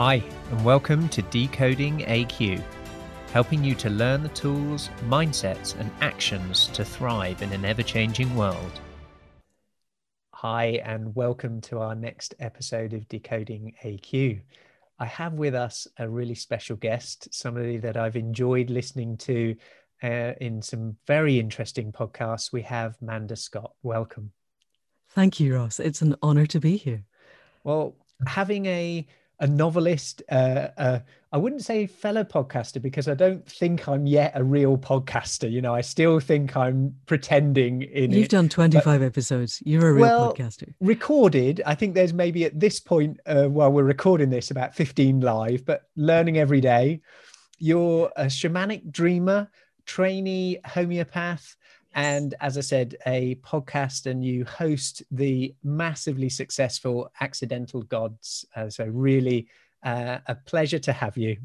Hi, and welcome to Decoding AQ, helping you to learn the tools, mindsets, and actions to thrive in an ever changing world. Hi, and welcome to our next episode of Decoding AQ. I have with us a really special guest, somebody that I've enjoyed listening to uh, in some very interesting podcasts. We have Manda Scott. Welcome. Thank you, Ross. It's an honor to be here. Well, having a a novelist, uh, uh, I wouldn't say fellow podcaster because I don't think I'm yet a real podcaster. You know, I still think I'm pretending in You've it, done 25 episodes. You're a real well, podcaster. Recorded, I think there's maybe at this point, uh, while we're recording this, about 15 live, but learning every day. You're a shamanic dreamer, trainee homeopath, and as I said, a podcast, and you host the massively successful Accidental Gods. Uh, so, really, uh, a pleasure to have you.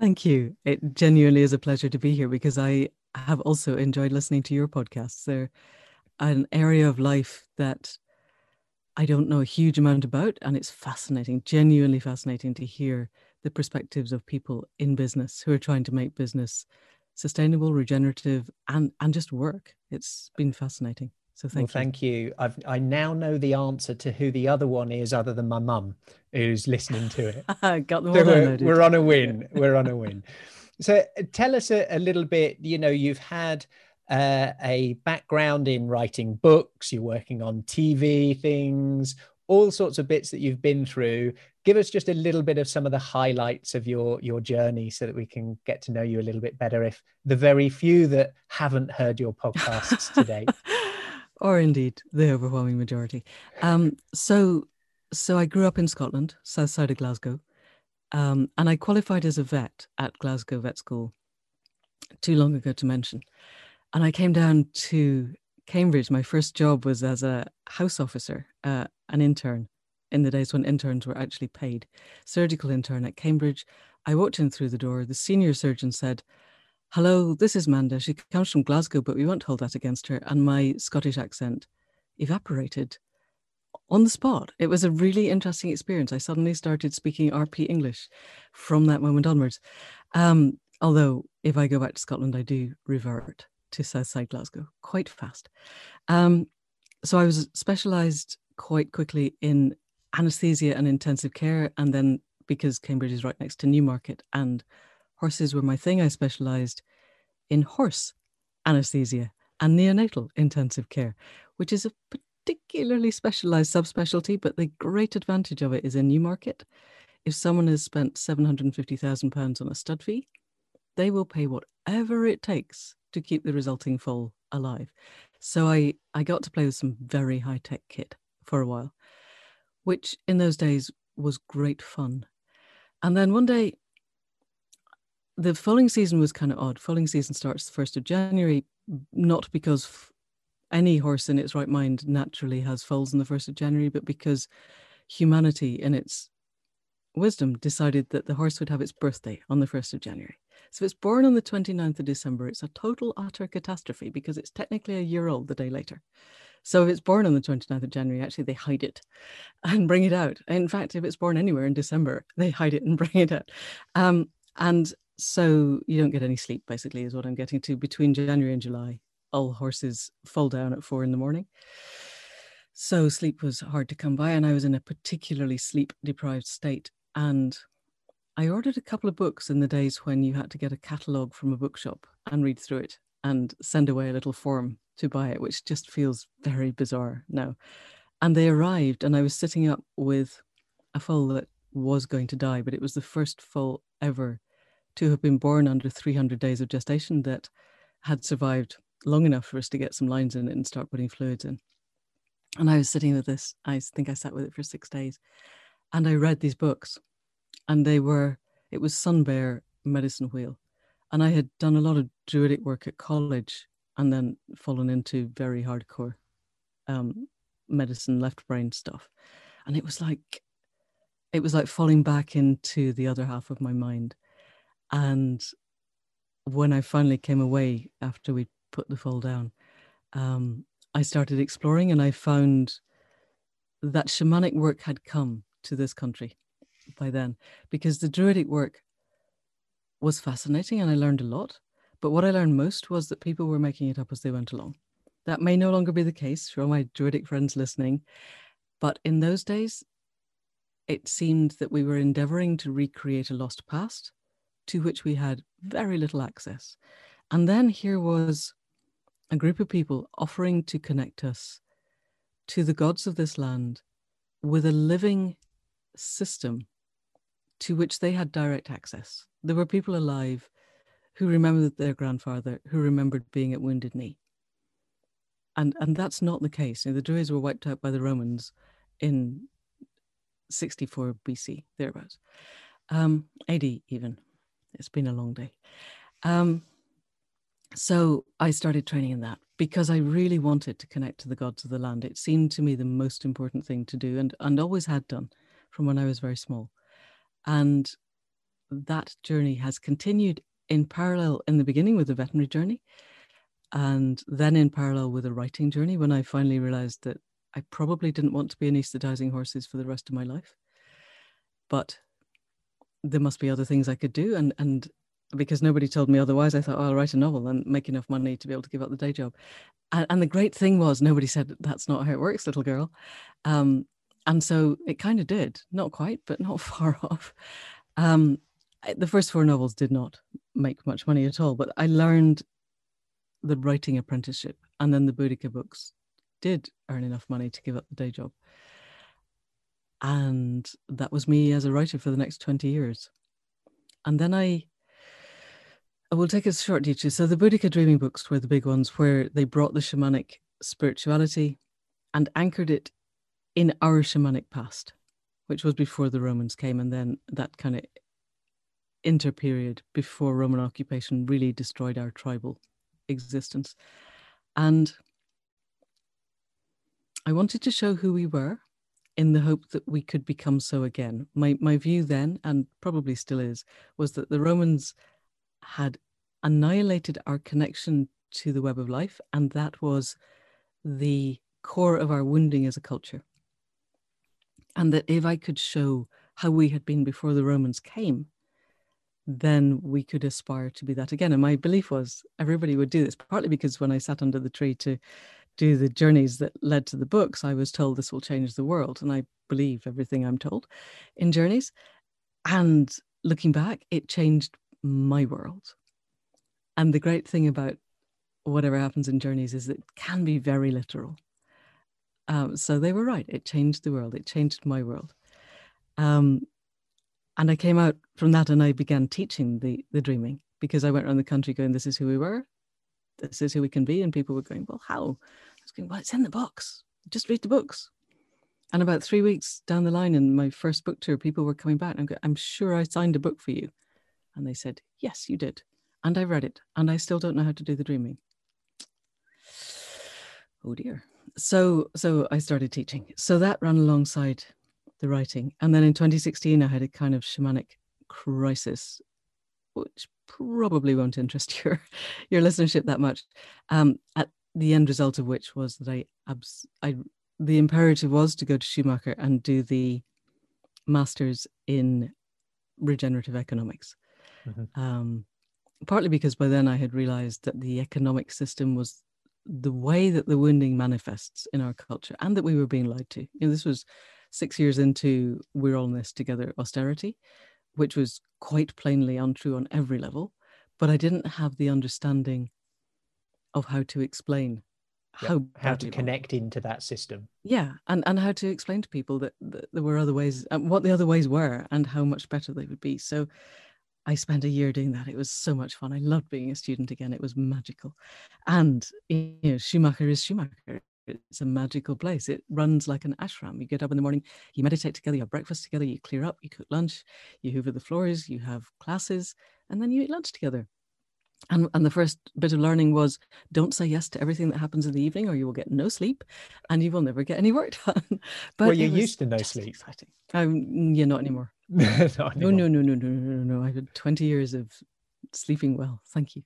Thank you. It genuinely is a pleasure to be here because I have also enjoyed listening to your podcasts. They're an area of life that I don't know a huge amount about, and it's fascinating, genuinely fascinating to hear the perspectives of people in business who are trying to make business sustainable, regenerative, and and just work. It's been fascinating. So thank well, you. Thank you. I've I now know the answer to who the other one is, other than my mum, who's listening to it. Got them so we're, we're on a win. We're on a win. So uh, tell us a, a little bit. You know, you've had uh, a background in writing books. You're working on TV things, all sorts of bits that you've been through. Give us just a little bit of some of the highlights of your your journey, so that we can get to know you a little bit better. If the very few that haven't heard your podcasts today, or indeed the overwhelming majority. Um, so, so I grew up in Scotland, south side of Glasgow, um, and I qualified as a vet at Glasgow Vet School too long ago to mention. And I came down to Cambridge. My first job was as a house officer, uh, an intern in the days when interns were actually paid, surgical intern at Cambridge. I walked in through the door. The senior surgeon said, Hello, this is Manda. She comes from Glasgow, but we won't hold that against her. And my Scottish accent evaporated on the spot. It was a really interesting experience. I suddenly started speaking RP English from that moment onwards. Um, although, if I go back to Scotland, I do revert to Southside Glasgow quite fast. Um, so I was specialized quite quickly in anesthesia and intensive care. And then because Cambridge is right next to Newmarket and horses were my thing, I specialized in horse anesthesia and neonatal intensive care, which is a particularly specialized subspecialty, but the great advantage of it is in Newmarket. If someone has spent £750,000 on a stud fee, they will pay whatever it takes to keep the resulting foal alive. So I, I got to play with some very high tech kit for a while, which in those days was great fun. And then one day, the foaling season was kind of odd. Foaling season starts the 1st of January, not because any horse in its right mind naturally has foals on the 1st of January, but because humanity in its wisdom decided that the horse would have its birthday on the 1st of January. So if it's born on the 29th of December. It's a total utter catastrophe because it's technically a year old the day later. So if it's born on the 29th of January, actually they hide it and bring it out. In fact, if it's born anywhere in December, they hide it and bring it out. Um, and so you don't get any sleep, basically, is what I'm getting to. Between January and July, all horses fall down at four in the morning. So sleep was hard to come by, and I was in a particularly sleep deprived state. And I ordered a couple of books in the days when you had to get a catalogue from a bookshop and read through it and send away a little form to buy it, which just feels very bizarre now. And they arrived, and I was sitting up with a foal that was going to die, but it was the first foal ever to have been born under 300 days of gestation that had survived long enough for us to get some lines in it and start putting fluids in. And I was sitting with this, I think I sat with it for six days, and I read these books, and they were, it was Sun Bear Medicine Wheel. And I had done a lot of druidic work at college and then fallen into very hardcore um, medicine, left brain stuff. And it was like, it was like falling back into the other half of my mind. And when I finally came away after we put the fall down, um, I started exploring and I found that shamanic work had come to this country by then because the Druidic work was fascinating and I learned a lot. But what I learned most was that people were making it up as they went along. That may no longer be the case for all my Druidic friends listening. But in those days, it seemed that we were endeavoring to recreate a lost past to which we had very little access. And then here was a group of people offering to connect us to the gods of this land with a living system to which they had direct access. There were people alive who remembered their grandfather, who remembered being at Wounded Knee. And, and that's not the case. You know, the Druids were wiped out by the Romans in 64 BC, thereabouts, um, AD even. It's been a long day. Um, so I started training in that because I really wanted to connect to the gods of the land. It seemed to me the most important thing to do and, and always had done from when I was very small. And that journey has continued in parallel in the beginning with the veterinary journey and then in parallel with a writing journey when I finally realized that I probably didn't want to be anesthetizing horses for the rest of my life. But there must be other things I could do. And, and because nobody told me otherwise, I thought, oh, I'll write a novel and make enough money to be able to give up the day job. And, and the great thing was, nobody said, that's not how it works, little girl. Um, and so it kind of did, not quite, but not far off. Um, the first four novels did not make much money at all, but I learned the writing apprenticeship. And then the Boudica books did earn enough money to give up the day job. And that was me as a writer for the next 20 years. And then I, I will take a short detour. So the Boudica Dreaming books were the big ones where they brought the shamanic spirituality and anchored it in our shamanic past, which was before the Romans came, and then that kind of interperiod before Roman occupation really destroyed our tribal existence. And I wanted to show who we were in the hope that we could become so again. My, my view then, and probably still is, was that the Romans had annihilated our connection to the web of life, and that was the core of our wounding as a culture. And that if I could show how we had been before the Romans came, then we could aspire to be that again. And my belief was everybody would do this, partly because when I sat under the tree to do the journeys that led to the books, I was told this will change the world. And I believe everything I'm told in journeys. And looking back, it changed my world. And the great thing about whatever happens in journeys is it can be very literal. Um, so they were right. It changed the world. It changed my world. Um, and I came out from that and I began teaching the the dreaming because I went around the country going, "This is who we were this is who we can be. And people were going, well, how? I was going, well, it's in the books. Just read the books. And about three weeks down the line in my first book tour, people were coming back and going, I'm sure I signed a book for you. And they said, yes, you did. And I read it. And I still don't know how to do the dreaming. Oh dear. So, so I started teaching. So that ran alongside the writing. And then in 2016, I had a kind of shamanic crisis, which probably won't interest your your listenership that much. Um, at the end result of which was that I, abs- I the imperative was to go to Schumacher and do the masters in regenerative economics. Mm-hmm. Um, partly because by then I had realized that the economic system was the way that the wounding manifests in our culture and that we were being lied to. You know, this was six years into we're all in this together austerity which was quite plainly untrue on every level, but I didn't have the understanding of how to explain how how to connect into that system. Yeah, and and how to explain to people that, that there were other ways, and what the other ways were, and how much better they would be. So. I spent a year doing that. It was so much fun. I loved being a student again. It was magical. And you know, Schumacher is Schumacher it's a magical place. It runs like an ashram. You get up in the morning, you meditate together, you have breakfast together, you clear up, you cook lunch, you hoover the floors, you have classes, and then you eat lunch together. And, and the first bit of learning was don't say yes to everything that happens in the evening or you will get no sleep and you will never get any work done. But well, you're used to no sleep. Exciting. Um, yeah, not anymore. not anymore. No, no, no, no, no, no, no. I've had 20 years of sleeping well. Thank you.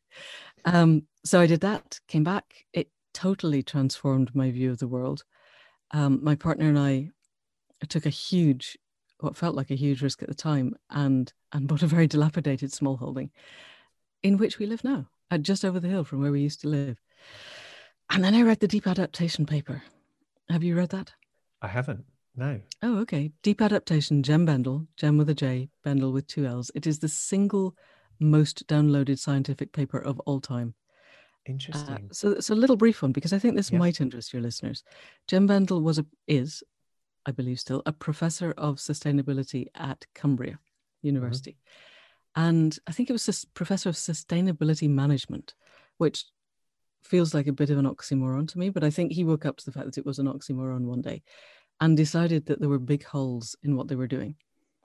Um, so I did that, came back. It totally transformed my view of the world. Um, my partner and I took a huge what felt like a huge risk at the time and and bought a very dilapidated small holding in which we live now, uh, just over the hill from where we used to live. And then I read the deep adaptation paper. Have you read that? I haven't. No. Oh, okay. Deep adaptation, Jem Bendell, Jem with a J, Bendell with two L's. It is the single most downloaded scientific paper of all time. Interesting. Uh, so, so a little brief one because I think this yeah. might interest your listeners. Jem Bendell was a is, I believe, still a professor of sustainability at Cumbria mm-hmm. University, mm-hmm. And I think it was a professor of sustainability management, which feels like a bit of an oxymoron to me. But I think he woke up to the fact that it was an oxymoron one day, and decided that there were big holes in what they were doing.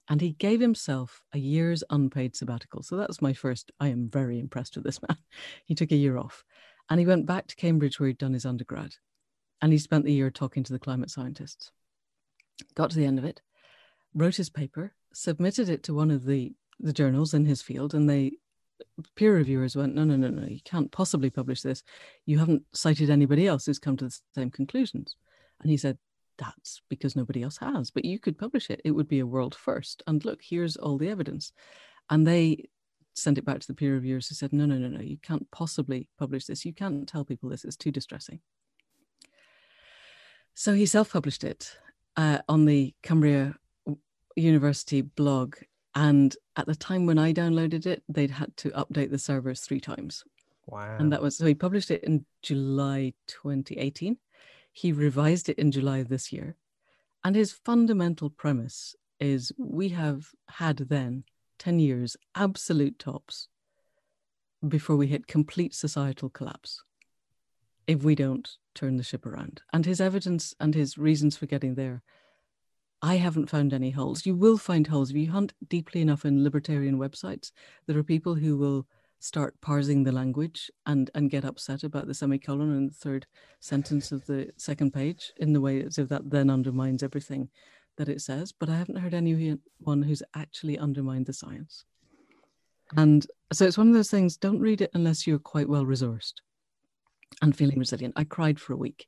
And he gave himself a year's unpaid sabbatical. So that was my first. I am very impressed with this man. He took a year off and he went back to Cambridge where he'd done his undergrad. And he spent the year talking to the climate scientists. Got to the end of it, wrote his paper, submitted it to one of the, the journals in his field, and they peer reviewers went, no, no, no, no, you can't possibly publish this. You haven't cited anybody else who's come to the same conclusions. And he said, that's because nobody else has, but you could publish it. It would be a world first. And look, here's all the evidence. And they sent it back to the peer reviewers who said, no, no, no, no, you can't possibly publish this. You can't tell people this. It's too distressing. So he self published it uh, on the Cumbria University blog. And at the time when I downloaded it, they'd had to update the servers three times. Wow. And that was so he published it in July 2018. He revised it in July this year. And his fundamental premise is we have had then 10 years absolute tops before we hit complete societal collapse if we don't turn the ship around. And his evidence and his reasons for getting there, I haven't found any holes. You will find holes if you hunt deeply enough in libertarian websites. There are people who will start parsing the language and and get upset about the semicolon in the third sentence of the second page in the way as if that then undermines everything that it says but i haven't heard anyone who's actually undermined the science and so it's one of those things don't read it unless you're quite well resourced and feeling resilient i cried for a week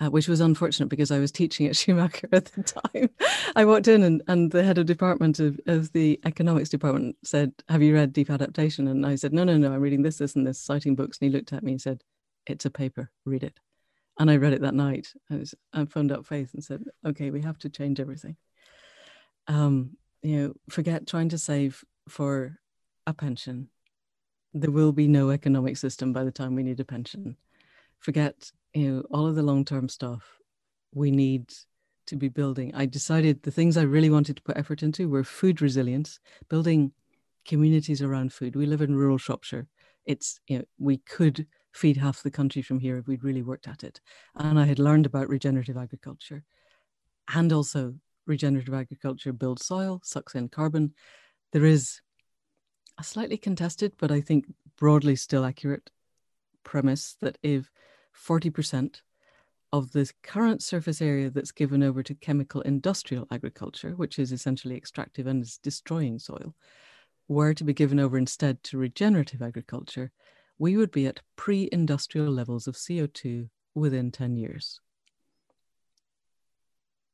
uh, which was unfortunate because I was teaching at Schumacher at the time. I walked in and, and the head of department of, of the economics department said, Have you read Deep Adaptation? And I said, No, no, no, I'm reading this, this, and this, citing books. And he looked at me and said, It's a paper, read it. And I read it that night. I, was, I phoned up Faith and said, Okay, we have to change everything. Um, you know, forget trying to save for a pension. There will be no economic system by the time we need a pension. Forget you know all of the long-term stuff we need to be building. I decided the things i really wanted to put effort into were food resilience building communities around food. We live in rural shropshire. It's you know we could feed half the country from here if we'd really worked at it. And i had learned about regenerative agriculture and also regenerative agriculture builds soil sucks in carbon. There is a slightly contested but i think broadly still accurate premise that if 40% of the current surface area that's given over to chemical industrial agriculture, which is essentially extractive and is destroying soil, were to be given over instead to regenerative agriculture, we would be at pre industrial levels of CO2 within 10 years.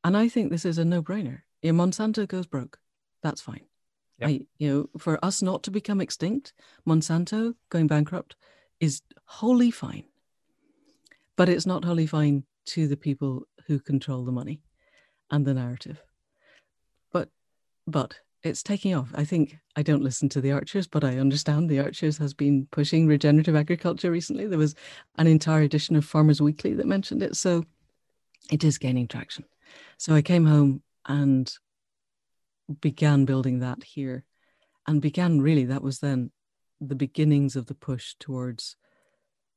And I think this is a no brainer. If Monsanto goes broke, that's fine. Yep. I, you know, for us not to become extinct, Monsanto going bankrupt is wholly fine but it's not wholly fine to the people who control the money and the narrative. But but it's taking off. I think I don't listen to the Archers, but I understand the Archers has been pushing regenerative agriculture recently. There was an entire edition of Farmers Weekly that mentioned it. So it is gaining traction. So I came home and began building that here and began really, that was then the beginnings of the push towards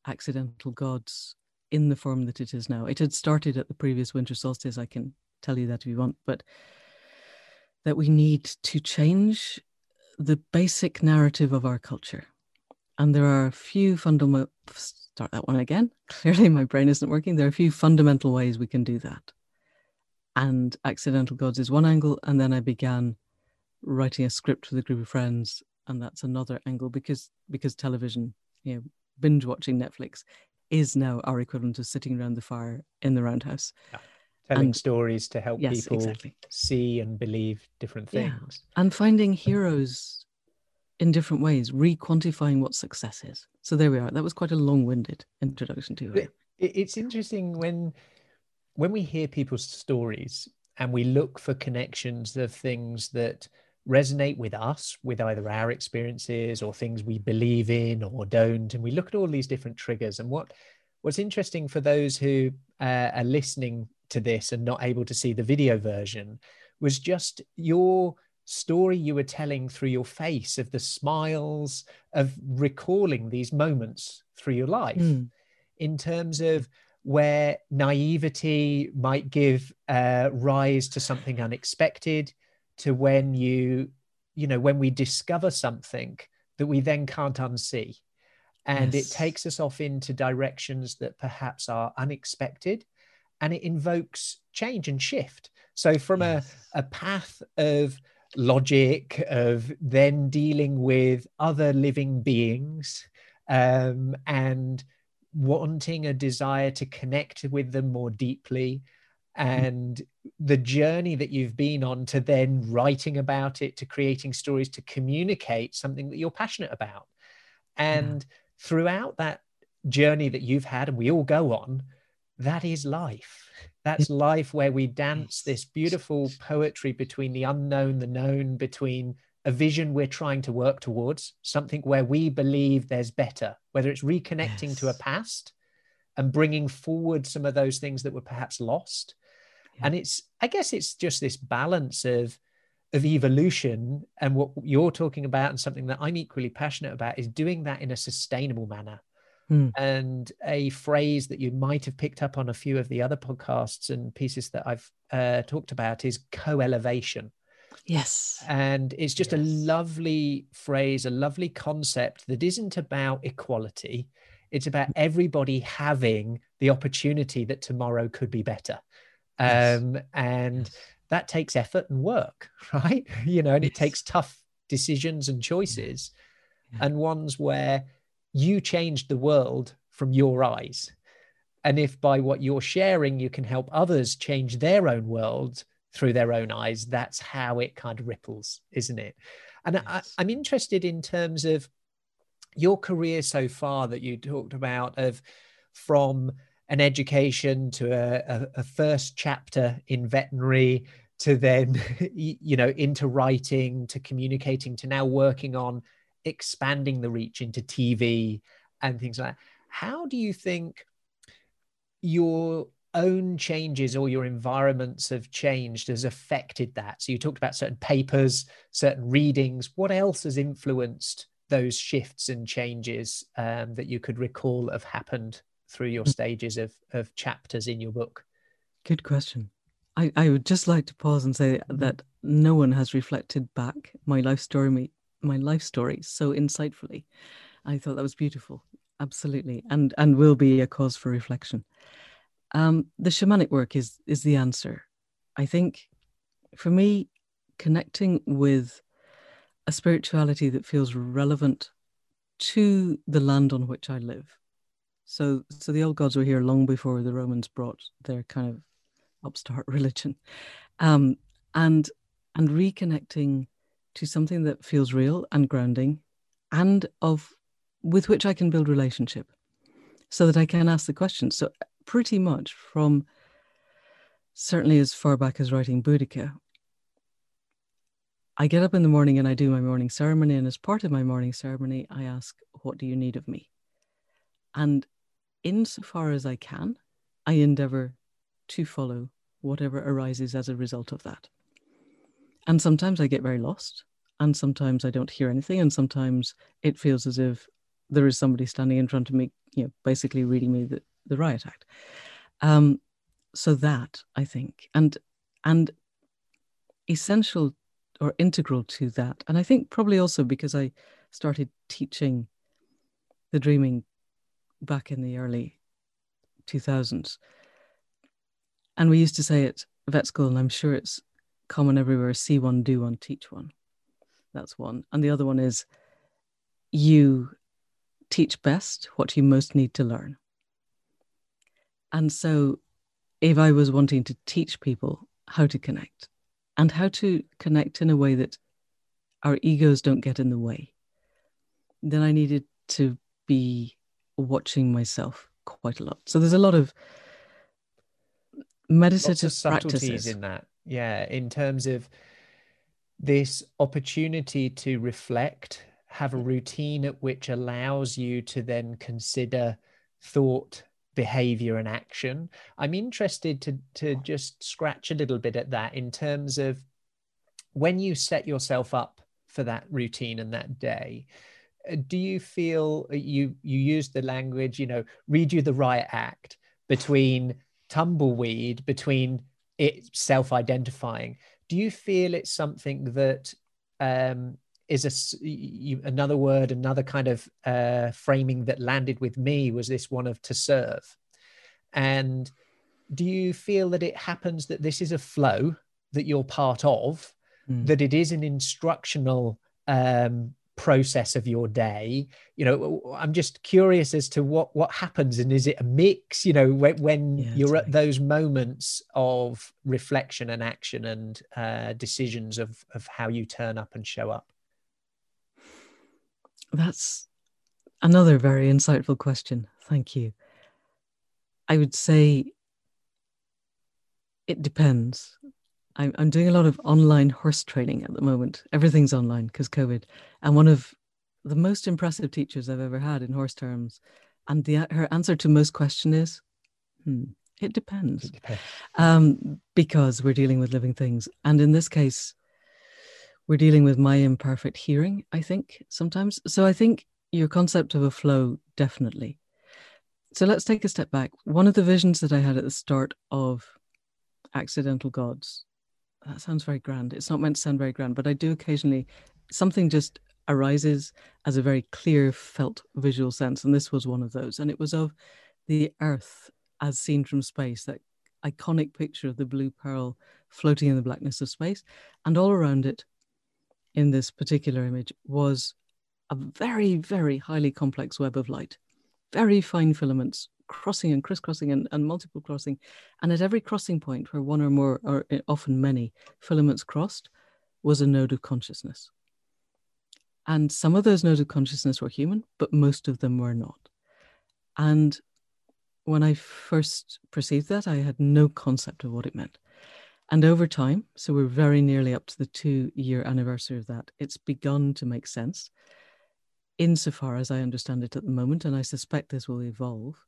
accidental gods in the form that it is now. It had started at the previous winter solstice, I can tell you that if you want, but that we need to change the basic narrative of our culture. And there are a few fundamental, start that one again. Clearly, my brain isn't working. There are a few fundamental ways we can do that. And accidental gods is one angle. And then I began writing a script with a group of friends. And that's another angle because because television, you know, binge watching Netflix is now our equivalent of sitting around the fire in the roundhouse. Yeah. telling And- stories to help yes, people exactly. see and believe different Yeah. things. And finding heroes in different ways, re-quantifying what success is. So there we are. That was quite a long-winded introduction to it. it- it's interesting when when we hear people's stories and we look for connections of things that resonate with us with either our experiences or things we believe in or don't and we look at all these different triggers and what what's interesting for those who uh, are listening to this and not able to see the video version was just your story you were telling through your face of the smiles of recalling these moments through your life Mm. in terms of where naivety might give uh, rise to something unexpected to when you you know when we discover something that we then can't unsee. And it takes us off into directions that perhaps are unexpected and it invokes change and shift. So from Yes. a, a path of logic of then dealing with other living beings um, and wanting a desire to connect with them more deeply Mm-hmm. and the journey that you've been on to then writing about it to creating stories to communicate something that you're passionate about. Mm-hmm. And throughout that journey that you've had and we all go on that is life. That's mm-hmm. life where we dance this beautiful poetry between the unknown the known between a vision we're trying to work towards something where we believe there's better whether it's reconnecting to a past and bringing forward some of those things that were perhaps lost Yeah. and it's i guess it's just this balance of of evolution and what you're talking about and something that i'm equally passionate about is doing that in a sustainable manner Hmm. and a phrase that you might have picked up on a few of the other podcasts and pieces that i've uh, talked about is co-elevation Yes. and it's just a lovely phrase, a lovely concept that isn't about equality. It's about everybody having the opportunity that tomorrow could be better. Yes. Um, and Yes. that takes effort and work, right? You know, and it takes tough decisions and choices Yeah. and ones where you changed the world from your eyes. And if by what you're sharing, you can help others change their own world through their own eyes, that's how it kind of ripples, isn't it? And I, Yes. I'm interested in terms of your career so far that you talked about of from an education to a, a, a first chapter in veterinary to then you know into writing to communicating to now working on expanding the reach into tv and things like that. How do you think your own changes or your environments have changed has affected that? So you talked about certain papers certain readings. What else has influenced those shifts and changes um, that you could recall have happened through your stages of, of chapters in your book Good question. I, I would just like to pause and say Mhm. that no one has reflected back my life story, me- my life story so insightfully. I thought that was beautiful, absolutely, and and will be a cause for reflection. Um, the shamanic work is is the answer. I think, for me, connecting with a spirituality that feels relevant to the land on which I live. So, so the old gods were here long before the Romans brought their kind of upstart religion, um, and and reconnecting to something that feels real and grounding, and of with which I can build relationship, so that I can ask the questions. So, pretty much from certainly as far back as writing Boudica, I get up in the morning and I do my morning ceremony. And as part of my morning ceremony, I ask, What do you need of me? And insofar as I can, I endeavor to follow whatever arises as a result of that. And sometimes I get very lost, and sometimes I don't hear anything, and sometimes it feels as if there is somebody standing in front of me, you know, basically reading me the, the riot act. Um, so that I think, and and essential or integral to that, and I think probably also because I started teaching the dreaming back in the early 2000s. And we used to say at vet school, and I'm sure it's common everywhere see one, do one, teach one. That's one. And the other one is you teach best what you most need to learn. And so if I was wanting to teach people how to connect and how to connect in a way that our egos don't get in the way, then I needed to be watching myself quite a lot. So there's a lot of meditative of subtleties practices in that. Yeah, in terms of this opportunity to reflect, have a routine at which allows you to then consider thought, behavior, and action. I'm interested to to just scratch a little bit at that in terms of when you set yourself up for that routine and that day do you feel uh, you you use the language you know read you the riot act between tumbleweed between it self-identifying do you feel it's something that um, is a you, another word another kind of uh, framing that landed with me was this one of to serve and do you feel that it happens that this is a flow that you're part of mm. that it is an instructional um, process of your day? You know i'm just curious as to what what happens and is it a mix? You know when, when yeah, you're at those moments of reflection and action and uh, decisions of of how you turn up and show up. That's another very insightful question. Thank you. I would say it depends I'm, I'm doing a lot of online horse training at the moment. Everything's online because COVID. And one of the most impressive teachers I've ever had in horse terms, and the, her answer to most question is, hmm, it depends. It depends. Um, because we're dealing with living things. And in this case, we're dealing with my imperfect hearing, I think, sometimes. So I think your concept of a flow, definitely. So let's take a step back. One of the visions that I had at the start of Accidental Gods that sounds very grand. It's not meant to sound very grand, but I do occasionally, something just arises as a very clear, felt visual sense. And this was one of those. And it was of the Earth as seen from space, that iconic picture of the blue pearl floating in the blackness of space. And all around it, in this particular image, was a very, very highly complex web of light, very fine filaments crossing and crisscrossing and, and multiple crossing. And at every crossing point where one or more, or eh, often many, filaments crossed, was a node of consciousness. And some of those nodes of consciousness were human, but most of them were not. And when I first perceived that, I had no concept of what it meant. And over time, so we're very nearly up to the two year anniversary of that, it's begun to make sense insofar as I understand it at the moment, and I suspect this will evolve.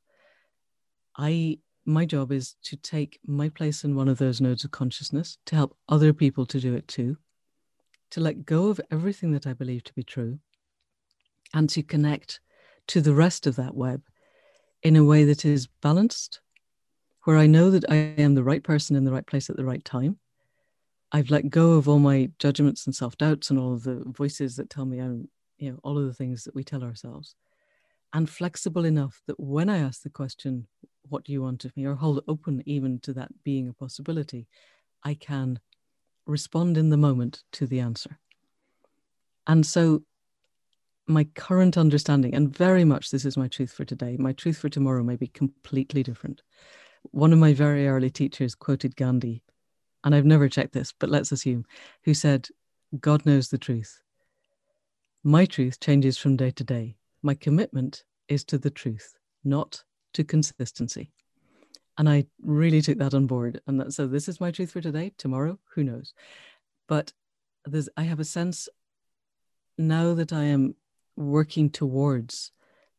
I my job is to take my place in one of those nodes of consciousness to help other people to do it too, to let go of everything that I believe to be true, and to connect to the rest of that web in a way that is balanced, where I know that I am the right person in the right place at the right time. I've let go of all my judgments and self doubts and all of the voices that tell me I'm, you know, all of the things that we tell ourselves and flexible enough that when I ask the question, What do you want of me? or hold open even to that being a possibility, I can respond in the moment to the answer. And so, my current understanding, and very much this is my truth for today, my truth for tomorrow may be completely different. One of my very early teachers quoted Gandhi, and I've never checked this, but let's assume, who said, God knows the truth. My truth changes from day to day my commitment is to the truth, not to consistency. And I really took that on board. And that, so this is my truth for today. Tomorrow, who knows? But there's, I have a sense now that I am working towards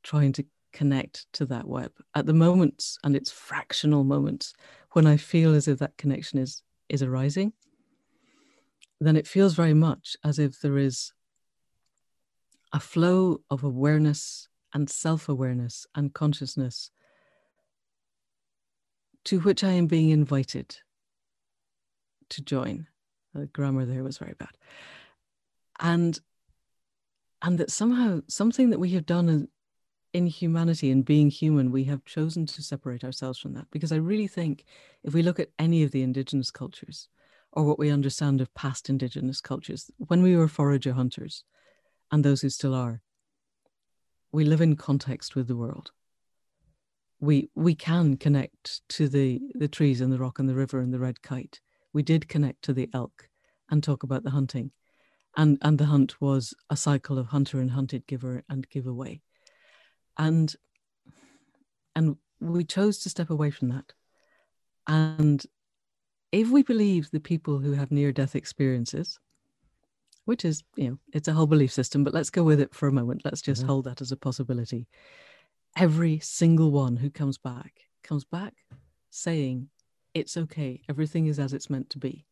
trying to connect to that web at the moments and it's fractional moments when I feel as if that connection is is arising, then it feels very much as if there is a flow of awareness and self awareness and consciousness to which I am being invited to join. The grammar there was very bad. And and that somehow something that we have done in humanity and being human, we have chosen to separate ourselves from that. Because I really think if we look at any of the indigenous cultures or what we understand of past indigenous cultures, when we were forager hunters, and those who still are. We live in context with the world. we we can connect to the the trees and the rock and the river and the red kite. We did connect to the elk and talk about the hunting, and and the hunt was a cycle of hunter and hunted, giver and giveaway, and and we chose to step away from that, and if we believe the people who have near death experiences which is, you know, it's a whole belief system, but let's go with it for a moment. Let's just mm-hmm. hold that as a possibility. Every single one who comes back comes back saying, it's okay, everything is as it's meant to be.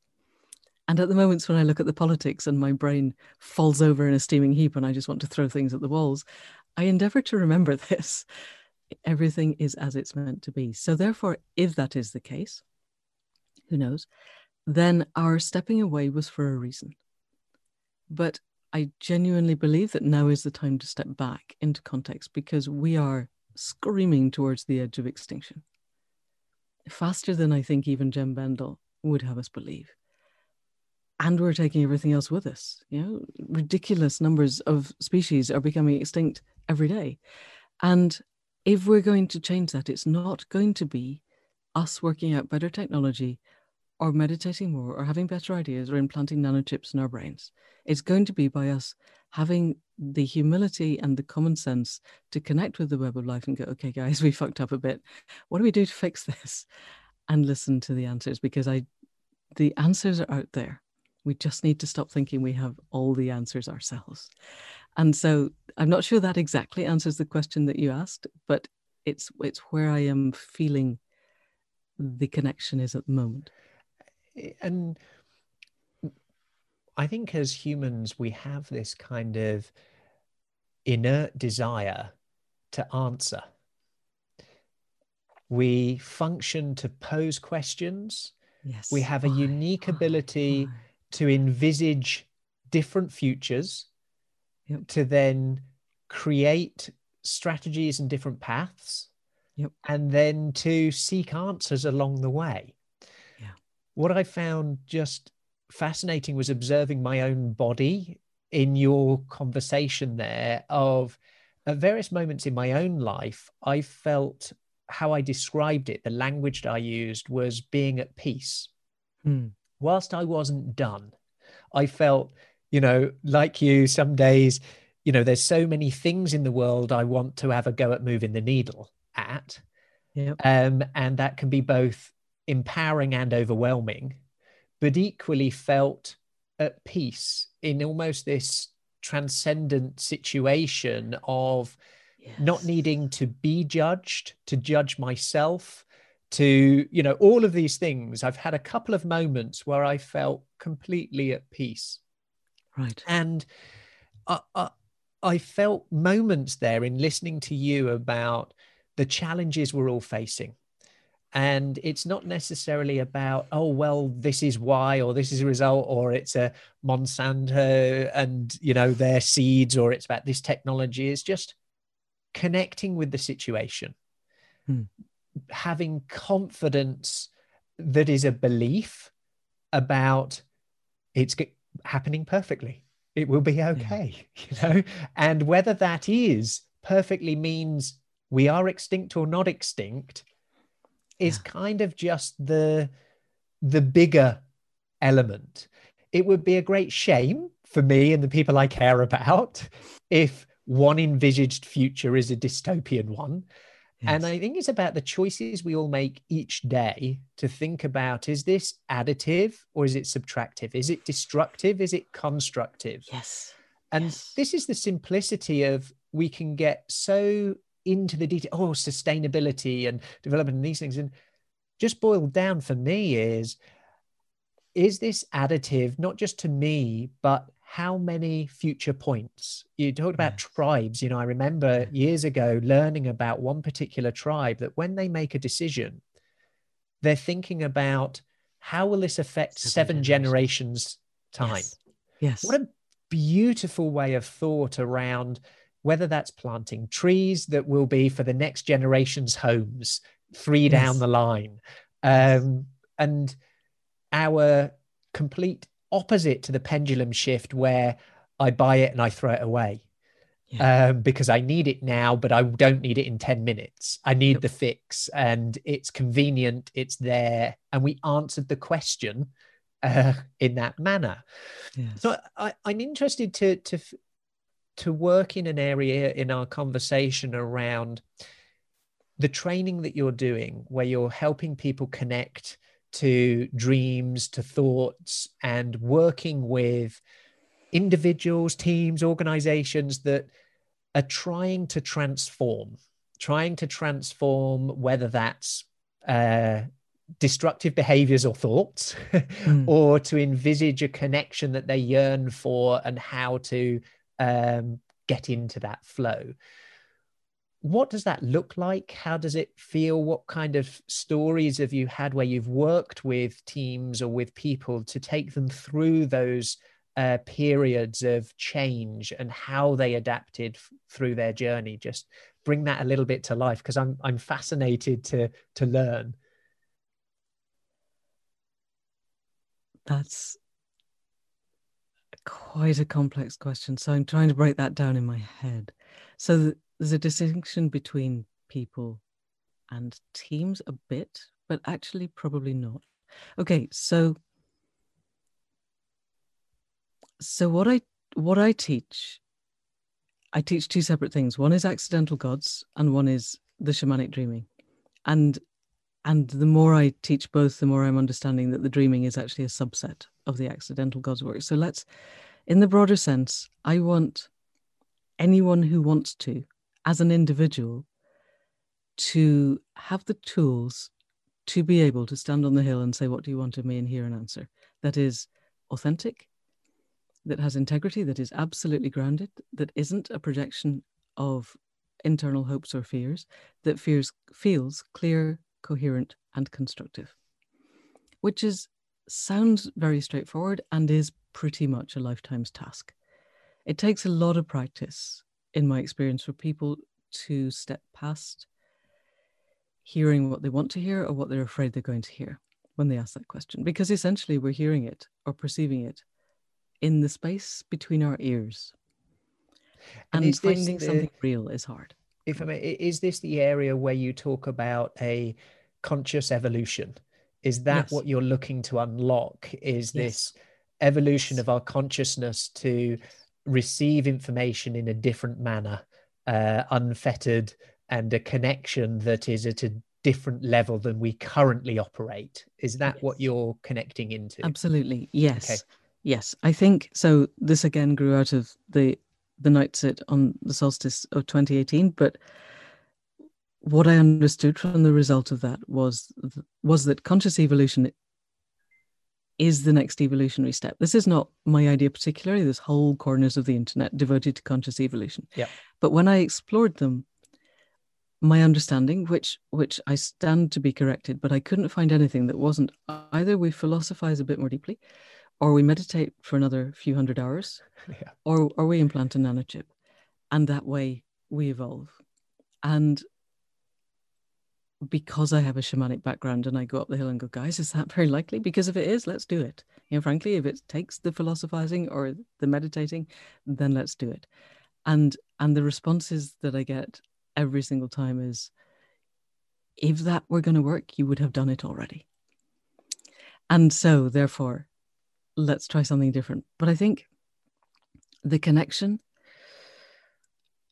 And at the moments when I look at the politics and my brain falls over in a steaming heap and I just want to throw things at the walls, I endeavor to remember this. Everything is as it's meant to be. So, therefore, if that is the case, who knows, then our stepping away was for a reason. But I genuinely believe that now is the time to step back into context because we are screaming towards the edge of extinction faster than I think even Jem Bendell would have us believe. And we're taking everything else with us. You know, ridiculous numbers of species are becoming extinct every day. And if we're going to change that, it's not going to be us working out better technology or meditating more or having better ideas or implanting nanochips in our brains. It's going to be by us having the humility and the common sense to connect with the web of life and go, okay, guys, we fucked up a bit. What do we do to fix this? And listen to the answers because I, the answers are out there. We just need to stop thinking we have all the answers ourselves. And so I'm not sure that exactly answers the question that you asked, but it's it's where I am feeling the connection is at the moment and I think as humans, we have this kind of inert desire to answer. We function to pose questions. Yes. We have a unique ability Why? to envisage different futures, yep. to then create strategies and different paths, yep. and then to seek answers along the way what I found just fascinating was observing my own body in your conversation there of at various moments in my own life, I felt how I described it, the language that I used was being at peace. Hmm. Whilst I wasn't done, I felt, you know, like you, some days, you know, there's so many things in the world I want to have a go at moving the needle at. Yep. Um, and that can be both empowering and overwhelming, but equally felt at peace in almost this transcendent situation of yes. not needing to be judged, to judge myself, to, you know, all of these things. I've had a couple of moments where I felt completely at peace. Right. And I, I, I felt moments there in listening to you about the challenges we're all facing and it's not necessarily about oh well this is why or this is a result or it's a monsanto and you know their seeds or it's about this technology it's just connecting with the situation hmm. having confidence that is a belief about it's happening perfectly it will be okay yeah. you know and whether that is perfectly means we are extinct or not extinct is yeah. kind of just the the bigger element. It would be a great shame for me and the people I care about if one envisaged future is a dystopian one. Yes. And I think it's about the choices we all make each day to think about is this additive or is it subtractive? Is it destructive? Is it constructive? Yes. And yes. this is the simplicity of we can get so into the detail, oh, sustainability and development and these things. And just boiled down for me is is this additive not just to me, but how many future points? You talked about tribes. You know, I remember years ago learning about one particular tribe that when they make a decision, they're thinking about how will this affect seven, seven generations, time? Yes. yes. What a beautiful way of thought around whether that's planting trees that will be for the next generation's homes three yes. down the line um, and our complete opposite to the pendulum shift where i buy it and i throw it away yeah. um, because I need it now, but I don't need it in 10 minutes. I need yep. the fix and it's convenient, it's there. And we answered the question uh, in that manner. Yes. So I, I'm interested to, to, to work in an area in our conversation around the training that you're doing, where you're helping people connect to dreams, to thoughts, and working with individuals, teams, organizations that are trying to transform, trying to transform whether that's uh, destructive behaviors or thoughts, mm. or to envisage a connection that they yearn for and how to um, get into that flow. What does that look like? How does it feel? What kind of stories have you had where you've worked with teams or with people to take them through those uh, periods of change and how they adapted f- through their journey. Just bring that a little bit to life because I'm I'm fascinated to to learn. That's quite a complex question. So I'm trying to break that down in my head. So there's a distinction between people and teams a bit, but actually probably not. Okay, so so what I what I teach, I teach two separate things. One is accidental gods, and one is the shamanic dreaming. And and the more I teach both, the more I'm understanding that the dreaming is actually a subset of the accidental gods work. So let's, in the broader sense, I want anyone who wants to, as an individual, to have the tools to be able to stand on the hill and say, What do you want of me? and hear an answer that is authentic, that has integrity, that is absolutely grounded, that isn't a projection of internal hopes or fears, that fears feels clear, coherent, and constructive. Which is sounds very straightforward and is pretty much a lifetime's task. It takes a lot of practice, in my experience, for people to step past hearing what they want to hear or what they're afraid they're going to hear when they ask that question, because essentially we're hearing it or perceiving it in the space between our ears. And, and finding the, something real is hard. If I may, is this the area where you talk about a conscious evolution? Is that yes. what you're looking to unlock? Is yes. this evolution yes. of our consciousness to receive information in a different manner, uh, unfettered, and a connection that is at a different level than we currently operate? Is that what you're connecting into? Absolutely. Yes. Okay. Yes, I think so. This again grew out of the the night sit on the solstice of 2018, but what I understood from the result of that was was that conscious evolution is the next evolutionary step. This is not my idea particularly. There's whole corners of the internet devoted to conscious evolution. Yeah. But when I explored them, my understanding, which which I stand to be corrected, but I couldn't find anything that wasn't either we philosophize a bit more deeply, or we meditate for another few hundred hours, yeah. or or we implant a nanochip, and that way we evolve. And because I have a shamanic background and I go up the hill and go, guys, is that very likely? Because if it is, let's do it. You know, frankly, if it takes the philosophizing or the meditating, then let's do it. And and the responses that I get every single time is, if that were going to work, you would have done it already. And so, therefore, let's try something different. But I think the connection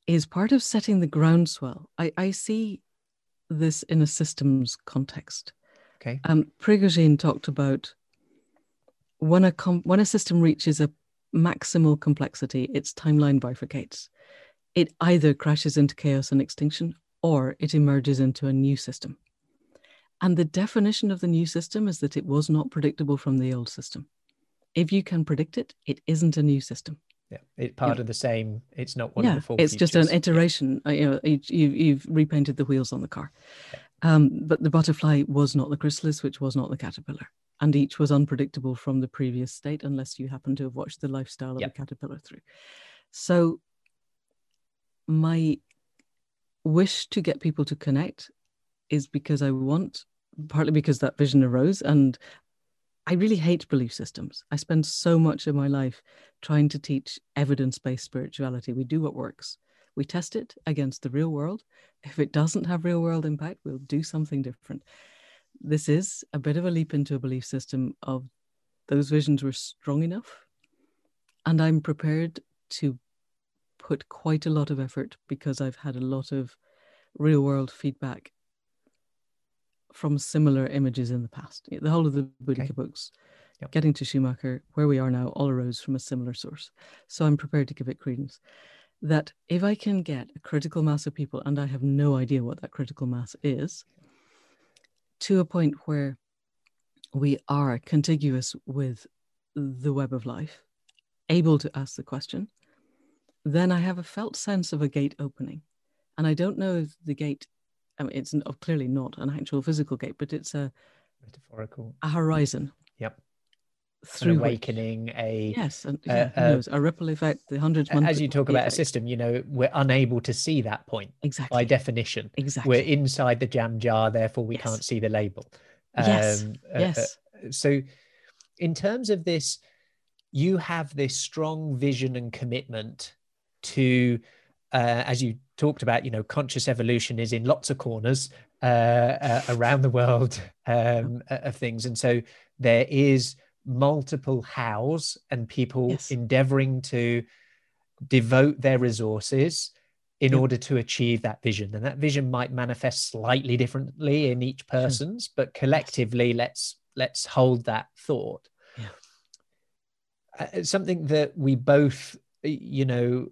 is part of setting the groundswell. I, I see this in a systems context. Okay. Um, Prigogine talked about when a com- when a system reaches a maximal complexity, its timeline bifurcates. It either crashes into chaos and extinction, or it emerges into a new system. And the definition of the new system is that it was not predictable from the old system if you can predict it, it isn't a new system. Yeah, it's part yeah. of the same. It's not one yeah, of the four. It's just an iteration. Yeah. Uh, you know, you, you've repainted the wheels on the car. Yeah. Um, but the butterfly was not the chrysalis, which was not the caterpillar, and each was unpredictable from the previous state, unless you happen to have watched the lifestyle of the caterpillar through. So, my wish to get people to connect is because I want partly because that vision arose and I really hate belief systems. I spend so much of my life trying to teach evidence based spirituality. We do what works. We test it against the real world. If it doesn't have real world impact, we'll do something different. This is a bit of a leap into a belief system of those visions were strong enough. And I'm prepared to put quite a lot of effort because I've had a lot of real world feedback from similar images in the past. The whole of the Boudica okay. books, yep. getting to Schumacher, where we are now, all arose from a similar source. So I'm prepared to give it credence. That if I can get a critical mass of people, and I have no idea what that critical mass is, to a point where we are contiguous with the web of life, able to ask the question, then I have a felt sense of a gate opening. And I don't know if the gate I mean, it's clearly not an actual physical gate, but it's a metaphorical a horizon. Yep. Through an awakening, which, a yes, and, yeah, uh, knows, a ripple effect, the hundreds. As you talk about effect. a system, you know, we're unable to see that point exactly by definition. Exactly, we're inside the jam jar, therefore we yes. can't see the label. Yes, um, yes. Uh, so, in terms of this, you have this strong vision and commitment to uh, as you talked about, you know, conscious evolution is in lots of corners uh, uh, around the world um, of things, and so there is multiple hows and people yes. endeavoring to devote their resources in yep. order to achieve that vision and that vision might manifest slightly differently in each person's sure. but collectively let's let's hold that thought yeah. uh, something that we both you know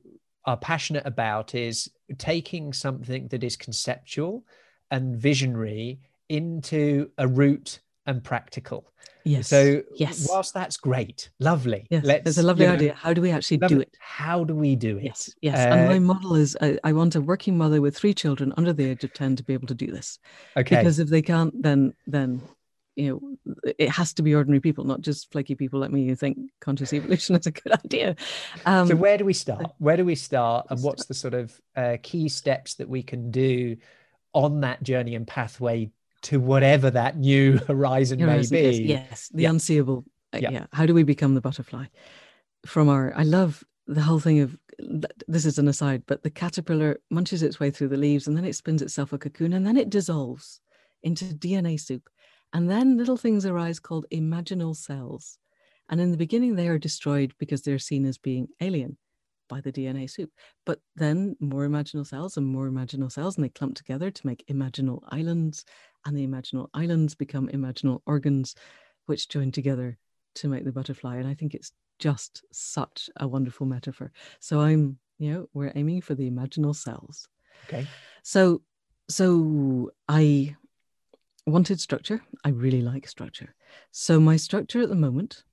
are passionate about is taking something that is conceptual and visionary into a route and practical. Yes. So yes. whilst that's great, lovely. Yes. Let's, it's a lovely idea. Know, How do we actually lovely. do it? How do we do it? Yes. Yes. Uh, and my model is I, I, want a working mother with three children under the age of 10 to be able to do this. Okay. Because if they can't, then then you know it has to be ordinary people not just flaky people like me who think conscious evolution is a good idea. Um, so where do we start? where do we start and what's the sort of uh, key steps that we can do on that journey and pathway to whatever that new horizon, horizon may be? yes the yeah. unseeable uh, yeah. yeah. How do we become the butterfly? From our i love the whole thing of this is an aside but the caterpillar munches its way through the leaves and then it spins itself a cocoon and then it dissolves into dna soup and then little things arise called imaginal cells. And in the beginning, they are destroyed because they're seen as being alien by the DNA soup. But then more imaginal cells and more imaginal cells, and they clump together to make imaginal islands. And the imaginal islands become imaginal organs, which join together to make the butterfly. And I think it's just such a wonderful metaphor. So I'm, you know, we're aiming for the imaginal cells. Okay. So, so I wanted structure. I really like structure. So my structure at the moment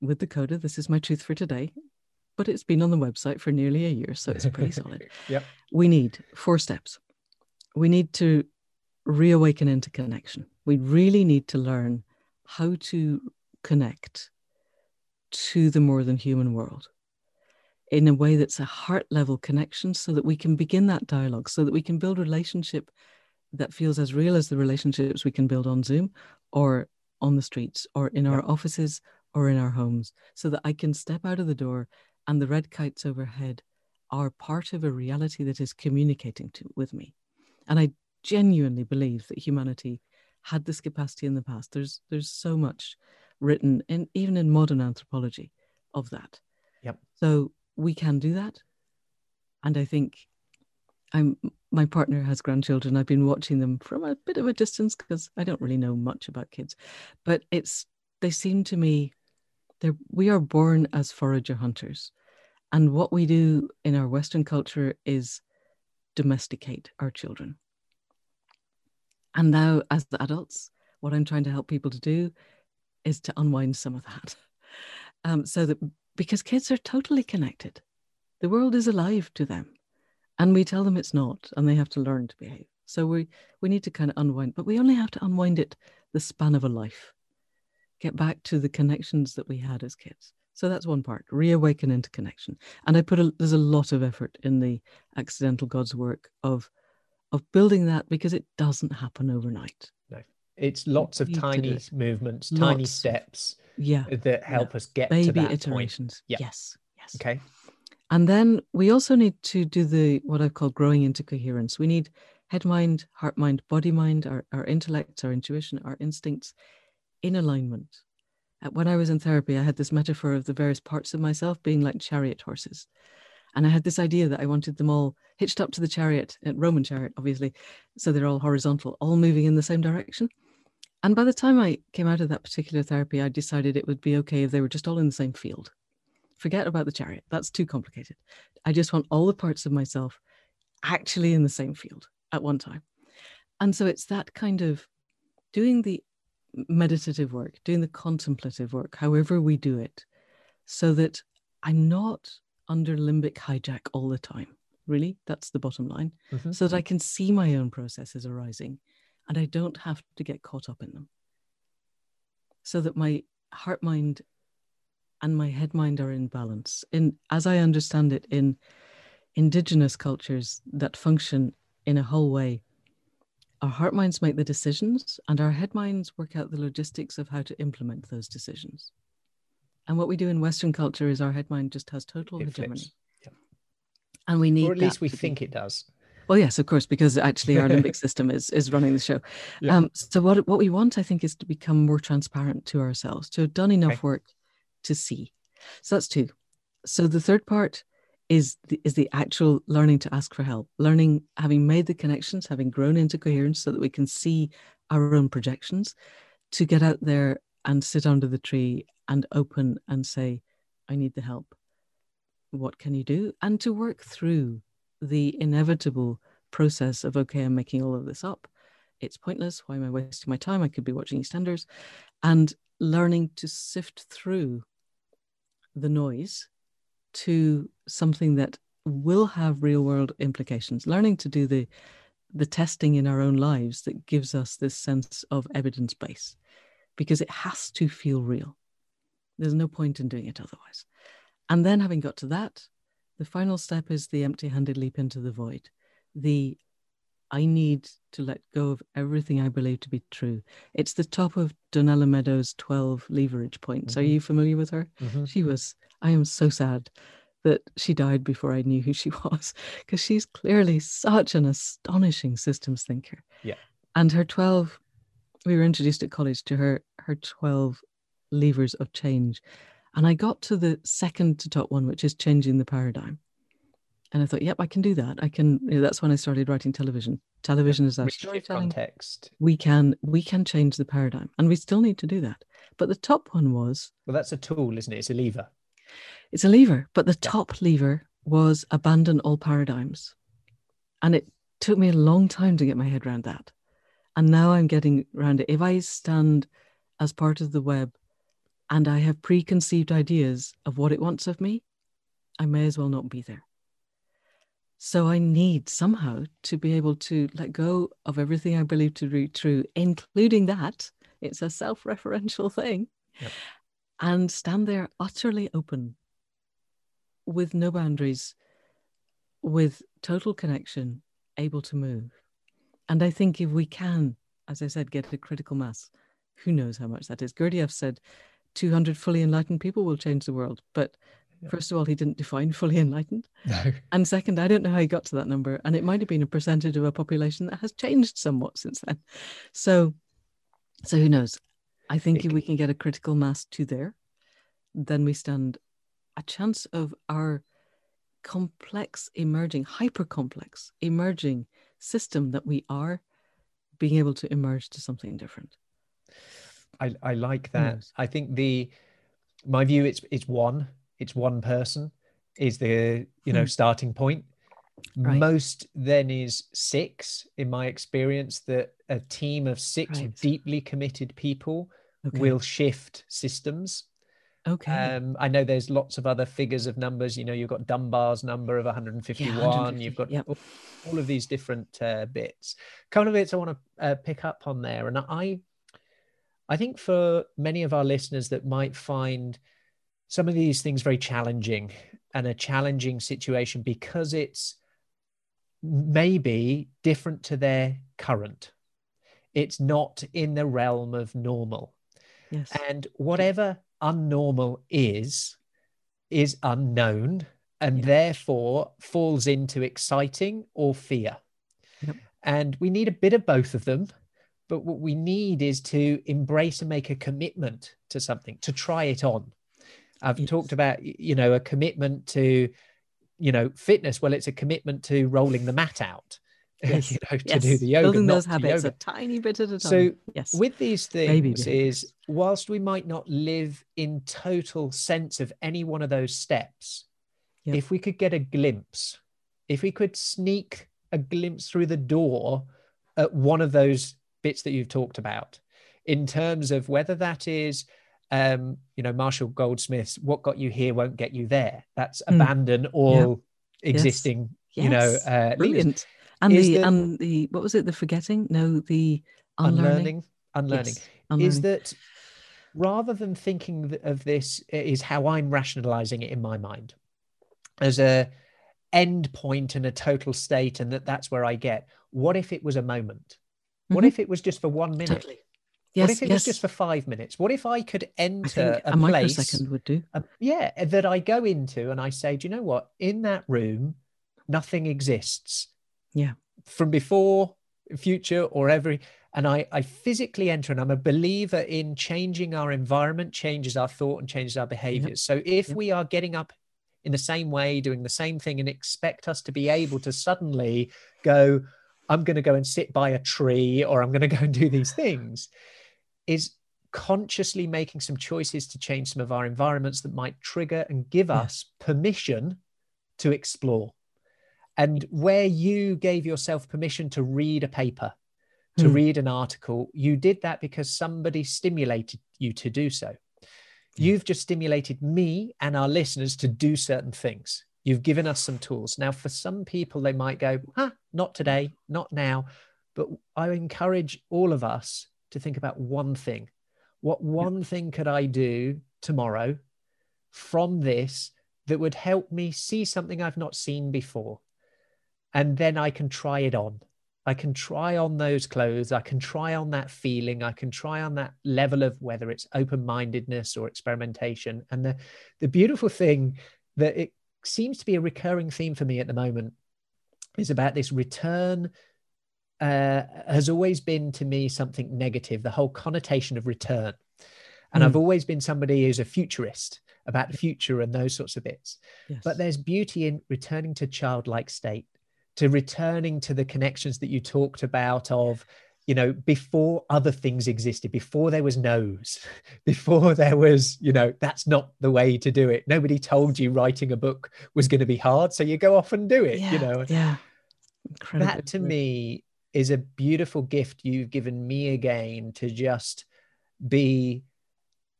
with the coda, this is my truth for today, but it's been on the website for nearly a year, so it's pretty solid. yep. We need four steps. We need to reawaken into connection. We really need to learn how to connect to the more than human world in a way that's a heart level connection so that we can begin that dialogue, so that we can build relationship that feels as real as the relationships we can build on Zoom or on the streets or in our offices or in our homes so that I can step out of the door and the red kites overhead are part of a reality that is communicating to, with me. And I genuinely believe that humanity had this capacity in the past. There's there's so much written in even in modern anthropology of that. Yep. So we can do that. And I think I'm my partner has grandchildren. I've been watching them from a bit of a distance because I don't really know much about kids, but it's they seem to me they're we are born as forager hunters, and what we do in our Western culture is domesticate our children. And now, as the adults, what I'm trying to help people to do is to unwind some of that, um, so that because kids are totally connected, the world is alive to them and we tell them it's not and they have to learn to behave. So we we need to kind of unwind but we only have to unwind it the span of a life. Get back to the connections that we had as kids. So that's one part reawaken into connection. And i put a there's a lot of effort in the accidental gods work of of building that because it doesn't happen overnight. No. It's lots of tiny movements lots. tiny steps yeah. that help yeah. us get baby to that iterations. Yep. yes. Yes. Okay And then we also need to do the what I call growing into coherence. We need head mind, heart mind, body mind, our, our intellect, our intuition, our instincts in alignment. Uh, when I was in therapy, I had this metaphor of the various parts of myself being like chariot horses. And I had this idea that I wanted them all hitched up to the chariot, uh, Roman chariot, obviously. So they're all horizontal, all moving in the same direction. And by the time I came out of that particular therapy, I decided it would be okay if they were just all in the same field. Forget about the chariot. That's too complicated. I just want all the parts of myself actually in the same field at one time. And so it's that kind of doing the meditative work, doing the contemplative work, however we do it, so that I'm not under limbic hijack all the time. Really, that's the bottom line. Mm-hmm. So that I can see my own processes arising and I don't have to get caught up in them. So that my heart mind and my head mind are in balance. In as I understand it, in indigenous cultures that function in a whole way, our heart minds make the decisions and our head minds work out the logistics of how to implement those decisions. And what we do in Western culture is our head mind just has total it hegemony. And we need, or at least we think be, it does. Well, yes, of course, because actually our limbic system is is running the show. Yeah. Um, so what what we want, I think, is to become more transparent to ourselves, to have done enough okay. work to see. So that's two. So the third part is the, is the actual learning to ask for help, learning, having made the connections, having grown into coherence so that we can see our own projections, to get out there and sit under the tree and open and say, I need the help. What can you do? And to work through the inevitable process of, okay, I'm making all of this up. It's pointless. Why am I wasting my time? I could be watching EastEnders. And learning to sift through the noise to something that will have real world implications. Learning to do the the testing in our own lives that gives us this sense of evidence base because it has to feel real. There's no point in doing it otherwise. And then having got to that the final step is the empty handed leap into the void the I need to let go of everything I believe to be true. It's the top of Donella Meadows' 12 leverage points. Mm-hmm. Are you familiar with her? Mm-hmm. She was, I am so sad that she died before I knew who she was because she's clearly such an astonishing systems thinker. Yeah. And her 12, we were introduced at college to her, her 12 levers of change. And I got to the second to top one, which is changing the paradigm and I thought, yep, I can do that. I can. You know, that's when I started writing television. Television is our storytelling. Context. We can we can change the paradigm, and we still need to do that. But the top one was well, that's a tool, isn't it? It's a lever. It's a lever, but the top lever was abandon all paradigms, and it took me a long time to get my head around that. And now I'm getting around it. If I stand as part of the web, and I have preconceived ideas of what it wants of me, I may as well not be there so I need somehow to be able to let go of everything I believe to be true, including that it's a self referential thing, yep. and stand there utterly open with no boundaries, with total connection, able to move. And I think if we can, as I said, get a critical mass, who knows how much that is. Gurdjieff said 200 fully enlightened people will change the world, but First of all, he didn't define fully enlightened. No. And second, I don't know how he got to that number. And it might have been a percentage of a population that has changed somewhat since then. So, so who knows? I think if we can get a critical mass to there, then we stand a chance of our complex emerging, hyper complex emerging system that we are being able to emerge to something different. I, I like that. I think the my view it's it's one it's one person is the you know hmm. starting point right. most then is six in my experience that a team of six right. deeply committed people okay. will shift systems okay um, i know there's lots of other figures of numbers you know you've got dunbar's number of 151 yeah, 150, you've got yep. all of these different uh, bits a couple of bits i want to uh, pick up on there and i i think for many of our listeners that might find some of these things very challenging and a challenging situation because it's maybe different to their current. It's not in the realm of normal. Yes. And whatever unnormal is, is unknown and Yeah. therefore falls into exciting or fear. Yep. And we need a bit of both of them. But what we need is to embrace and make a commitment to something, to try it on. I've Yes. talked about, you know, a commitment to, you know, fitness. Well, it's a commitment to rolling the mat out, Yes. you know, to yes. do the yoga. Building those habits a tiny bit at a time. So yes. with these things is whilst we might not live in total sense of any one of those steps Yep. if we could get a glimpse if we could sneak a glimpse through the door at one of those bits that you've talked about in terms of whether that is um you know marshall goldsmith's what got you here won't get you there that's Mm. abandon all existing you know uh. Brilliant. And the and the what was it? The forgetting? No, the unlearning. unlearning unlearning Yes, is that rather than thinking of this is how i'm rationalizing it in my mind as a end point and a total state and that that's where i get what if it was a moment what Mhm. if it was just for one minute Totally. Yes. what if it yes. was just for five minutes what if i could enter a, a, place microsecond would do. a- yeah that i go into and i say do you know what in that room nothing exists Yeah. from before future or every and I, I physically enter and i'm a believer in changing our environment changes our thought and changes our behaviors so if Yep. we are getting up in the same way doing the same thing and expect us to be able to suddenly go i'm going to go and sit by a tree or i'm going to go and do these things is consciously making some choices to change some of our environments that might trigger and give us permission to explore. And where you gave yourself permission to read a paper to Hmm. read an article you did that because somebody stimulated you to do so. You've just stimulated me and our listeners to do certain things. You've given us some tools. Now for some people they might go ah not today not now. But i encourage all of us to think about one thing what one thing could i do tomorrow from this that would help me see something i've not seen before and then i can try it on I can try on those clothes. I can try on that feeling. I can try on that level of whether it's open mindedness or experimentation. And the, the beautiful thing that it seems to be a recurring theme for me at the moment is about this return. Uh, has always been to me something negative, the whole connotation of return. And Mm. I've always been somebody who's a futurist about the future and those sorts of bits. Yes. But there's beauty in returning to childlike state, to returning to the connections that you talked about of, you know, before other things existed, before there was no's, before there was, you know, that's not the way to do it. Nobody told you writing a book was going to be hard, so you go off and do it. yeah, You know, yeah. Incredible. that to me is a beautiful gift you've given me again to just be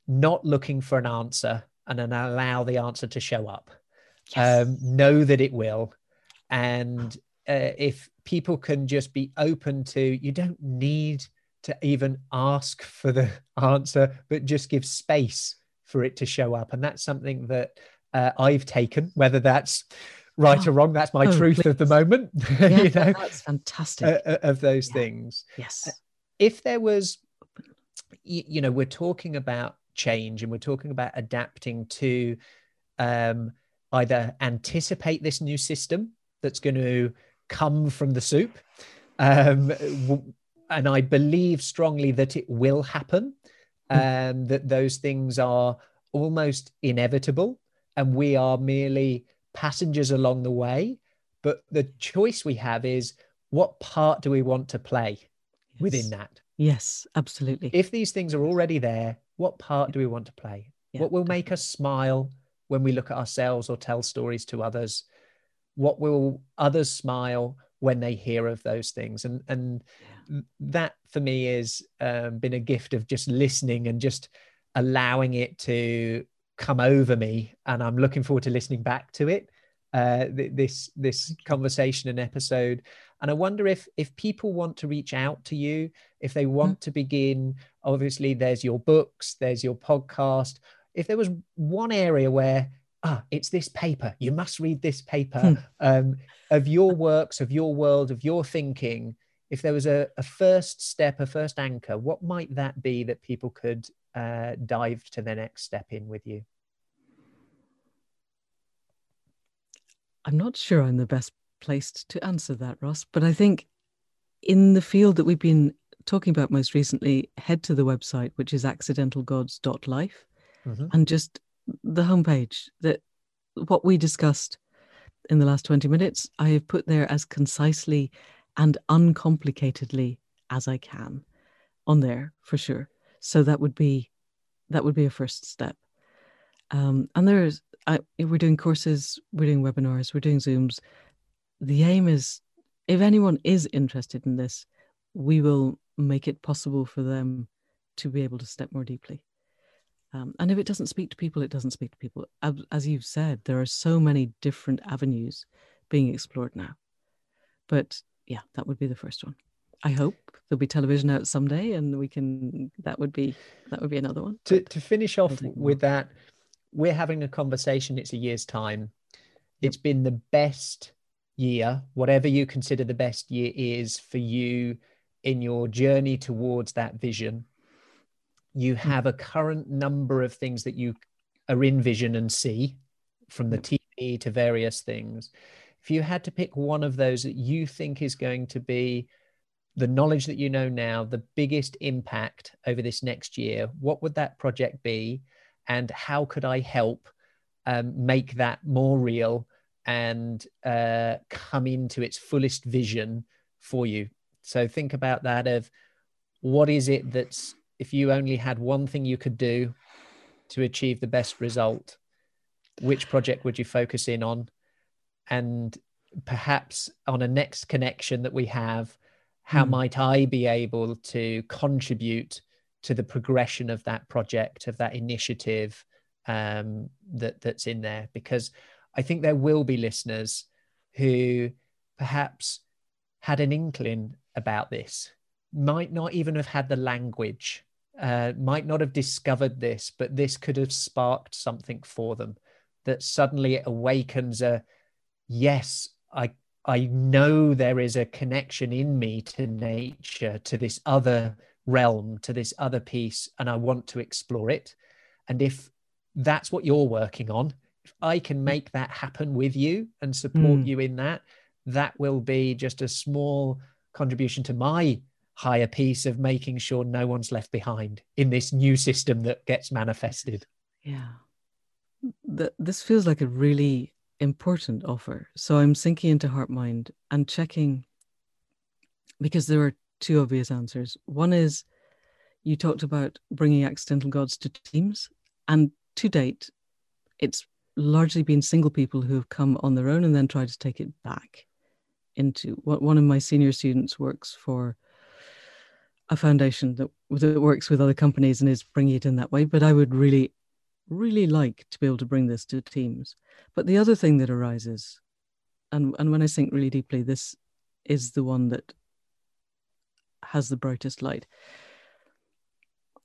not looking for an answer and then allow the answer to show up. Yes. um, know that it will. And uh, if people can just be open to you don't need to even ask for the answer but just give space for it to show up. And that's something that uh, i've taken whether that's right Oh. or wrong that's my Oh, truth of the moment yeah, you know that's fantastic. uh, uh, of those Yeah. things yes. if there was y- you know we're talking about change and we're talking about adapting to um, either anticipate this new system that's going to come from the soup um, w- and i believe strongly that it will happen um, that those things are almost inevitable and we are merely passengers along the way but the choice we have is what part do we want to play within that Yes, absolutely. if these things are already there, what part do we want to play? Yeah, what will make us smile when we look at ourselves or tell stories to others? What will others smile when they hear of those things? And and that for me is um, been a gift of just listening and just allowing it to come over me. And I'm looking forward to listening back to it. Uh, th- this this conversation and episode, and I wonder if if people want to reach out to you, if they want to begin obviously there's your books there's your podcast if there was one area where ah it's this paper you must read this paper Hmm. um, of your works of your world of your thinking if there was a, a first step a first anchor what might that be that people could uh, dive to the next step in with you I'm not sure I'm the best placed to answer that, Ross, but I think in the field that we've been talking about most recently, head to the website, which is accidentalgods.life, mm-hmm. and just the homepage that what we discussed in the last 20 minutes, I have put there as concisely and uncomplicatedly as I can on there for sure. So that would be that would be a first step. Um, and there's I, we're doing courses, we're doing webinars, we're doing Zooms. The aim is if anyone is interested in this, we will make it possible for them to be able to step more deeply. Um, and if it doesn't speak to people, it doesn't speak to people. As you've said, there are so many different avenues being explored now. But yeah, that would be the first one. I hope there'll be television out someday, and we can. That would be that would be another one. To to finish off with that, we're having a conversation. It's a year's time. It's been the best year, whatever you consider the best year is for you in your journey towards that vision you hmm. have a current number of things that you are in vision and see from the TV to various things. If you had to pick one of those that you think is going to be the knowledge that you know now, the biggest impact over this next year, what would that project be? And how could I help um, make that more real and uh, come into its fullest vision for you? So think about that of what is it that's if you only had one thing you could do to achieve the best result, which project would you focus in on? And perhaps on a next connection that we have, how mm. might I be able to contribute to the progression of that project, of that initiative um, that that's in there? Because I think there will be listeners who perhaps had an inkling about this, might not even have had the language uh, might not have discovered this, but this could have sparked something for them that suddenly it awakens a yes, I I know there is a connection in me to nature, to this other realm, to this other piece, and I want to explore it. And if that's what you're working on, if I can make that happen with you and support mm. you in that, that will be just a small contribution to my higher piece of making sure no one's left behind in this new system that gets manifested. Yeah. The, this feels like a really important offer. So I'm sinking into heart mind and checking because there are two obvious answers. One is you talked about bringing accidental gods to teams, and to date, it's largely been single people who have come on their own and then tried to take it back into what one of my senior students works for a foundation that, that works with other companies and is bringing it in that way. But I would really, really like to be able to bring this to teams. But the other thing that arises, and, and when I think really deeply, this is the one that has the brightest light.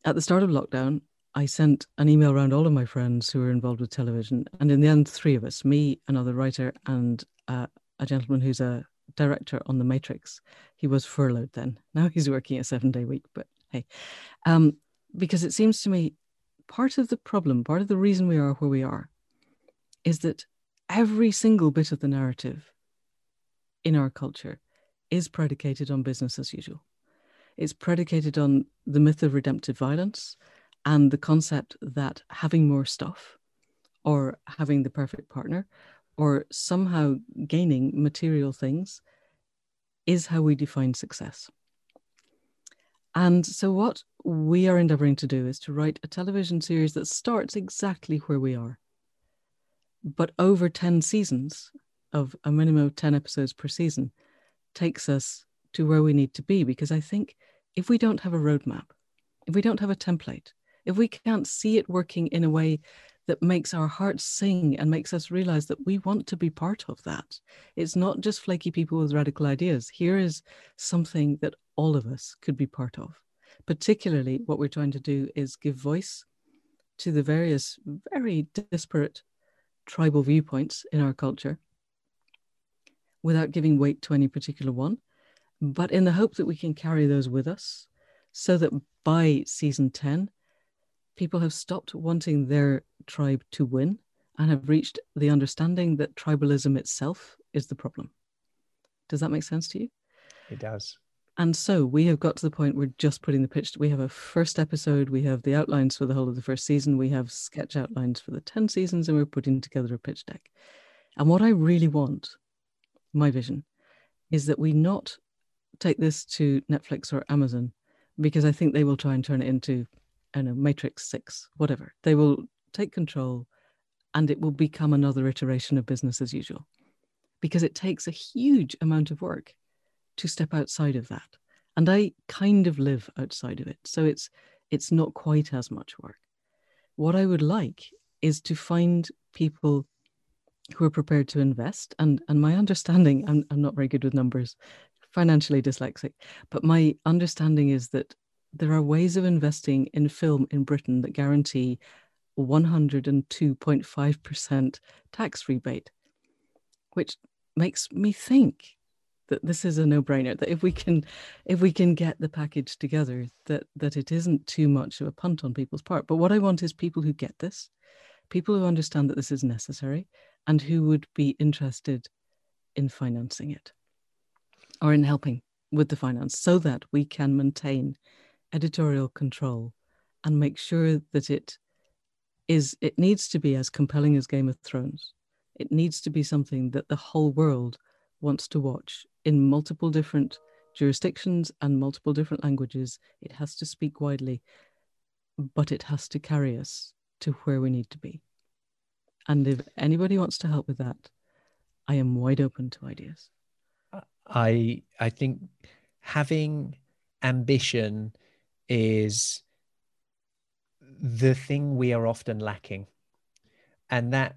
At the start of lockdown, I sent an email around all of my friends who were involved with television. And in the end, three of us, me, another writer, and uh, a gentleman who's a director on The Matrix. He was furloughed then. Now he's working a seven day week, but hey. Um, because it seems to me part of the problem, part of the reason we are where we are, is that every single bit of the narrative in our culture is predicated on business as usual. It's predicated on the myth of redemptive violence and the concept that having more stuff or having the perfect partner or somehow gaining material things is how we define success. And so, what we are endeavoring to do is to write a television series that starts exactly where we are, but over 10 seasons of a minimum of 10 episodes per season takes us to where we need to be. Because I think if we don't have a roadmap, if we don't have a template, if we can't see it working in a way that makes our hearts sing and makes us realize that we want to be part of that. It's not just flaky people with radical ideas. Here is something that all of us could be part of. Particularly, what we're trying to do is give voice to the various very disparate tribal viewpoints in our culture without giving weight to any particular one, but in the hope that we can carry those with us so that by season 10, people have stopped wanting their tribe to win and have reached the understanding that tribalism itself is the problem. Does that make sense to you? It does. And so we have got to the point we're just putting the pitch. We have a first episode, we have the outlines for the whole of the first season, we have sketch outlines for the 10 seasons, and we're putting together a pitch deck. And what I really want, my vision, is that we not take this to Netflix or Amazon because I think they will try and turn it into, I know, Matrix 6, whatever. They will take control and it will become another iteration of business as usual because it takes a huge amount of work to step outside of that. And I kind of live outside of it. So it's it's not quite as much work. What I would like is to find people who are prepared to invest. And and my understanding, I'm, I'm not very good with numbers, financially dyslexic, but my understanding is that there are ways of investing in film in Britain that guarantee 102.5% tax rebate, which makes me think that this is a no-brainer that if we can if we can get the package together that that it isn't too much of a punt on people's part. But what i want is people who get this people who understand that this is necessary and who would be interested in financing it or in helping with the finance so that we can maintain editorial control and make sure that it is it needs to be as compelling as game of thrones it needs to be something that the whole world wants to watch in multiple different jurisdictions and multiple different languages. It has to speak widely, but it has to carry us to where we need to be. And if anybody wants to help with that, I am wide open to ideas. I I think having ambition is the thing we are often lacking. And that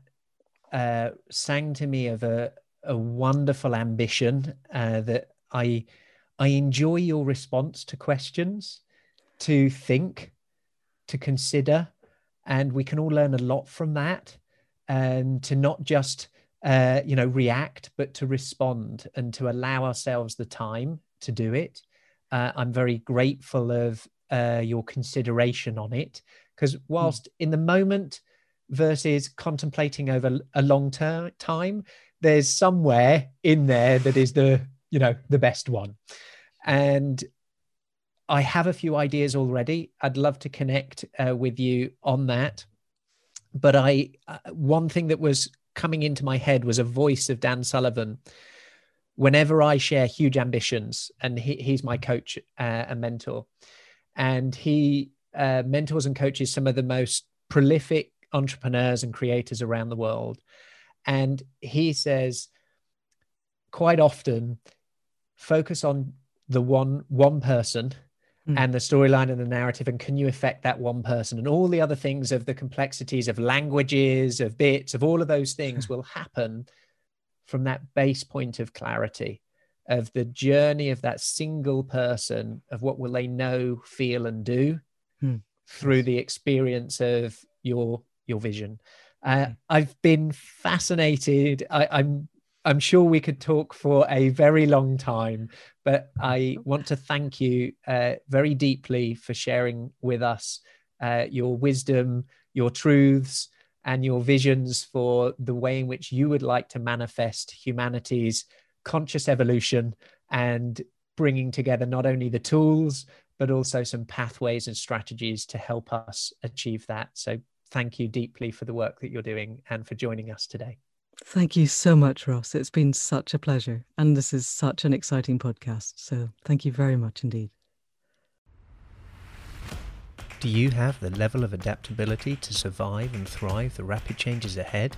uh, sang to me of a, a wonderful ambition uh, that I I enjoy your response to questions, to think, to consider, and we can all learn a lot from that. And to not just uh, you know react, but to respond and to allow ourselves the time to do it. Uh, I'm very grateful of uh, your consideration on it because whilst mm. in the moment versus contemplating over a long term time there's somewhere in there that is the you know the best one and i have a few ideas already i'd love to connect uh, with you on that but i uh, one thing that was coming into my head was a voice of dan sullivan whenever i share huge ambitions and he, he's my coach uh, and mentor and he uh, mentors and coaches some of the most prolific entrepreneurs and creators around the world. And he says quite often focus on the one one person mm. and the storyline and the narrative and can you affect that one person and all the other things of the complexities of languages of bits of all of those things will happen from that base point of clarity of the journey of that single person of what will they know feel and do mm. through the experience of your your vision. Uh, hmm. I've been fascinated. I, I'm I'm sure we could talk for a very long time, but I want to thank you uh, very deeply for sharing with us uh, your wisdom, your truths, and your visions for the way in which you would like to manifest humanity's conscious evolution and bringing together not only the tools, but also some pathways and strategies to help us achieve that. So thank you deeply for the work that you're doing and for joining us today. Thank you so much, Ross. It's been such a pleasure. And this is such an exciting podcast. So thank you very much indeed. Do you have the level of adaptability to survive and thrive the rapid changes ahead?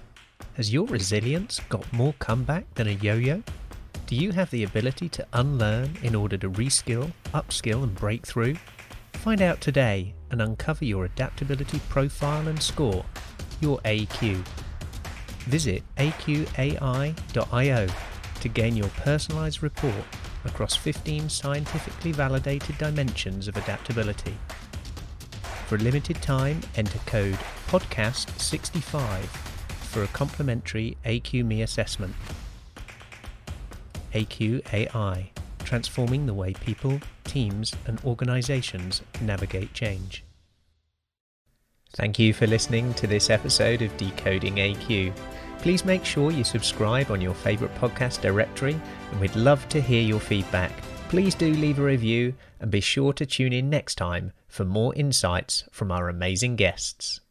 Has your resilience got more comeback than a yo yo? Do you have the ability to unlearn in order to reskill, upskill, and break through? Find out today and uncover your adaptability profile and score, your AQ. Visit aqai.io to gain your personalized report across 15 scientifically validated dimensions of adaptability. For a limited time, enter code PODCAST65 for a complimentary AQME assessment. AQAI transforming the way people, teams, and organizations navigate change. Thank you for listening to this episode of Decoding AQ. Please make sure you subscribe on your favourite podcast directory, and we'd love to hear your feedback. Please do leave a review and be sure to tune in next time for more insights from our amazing guests.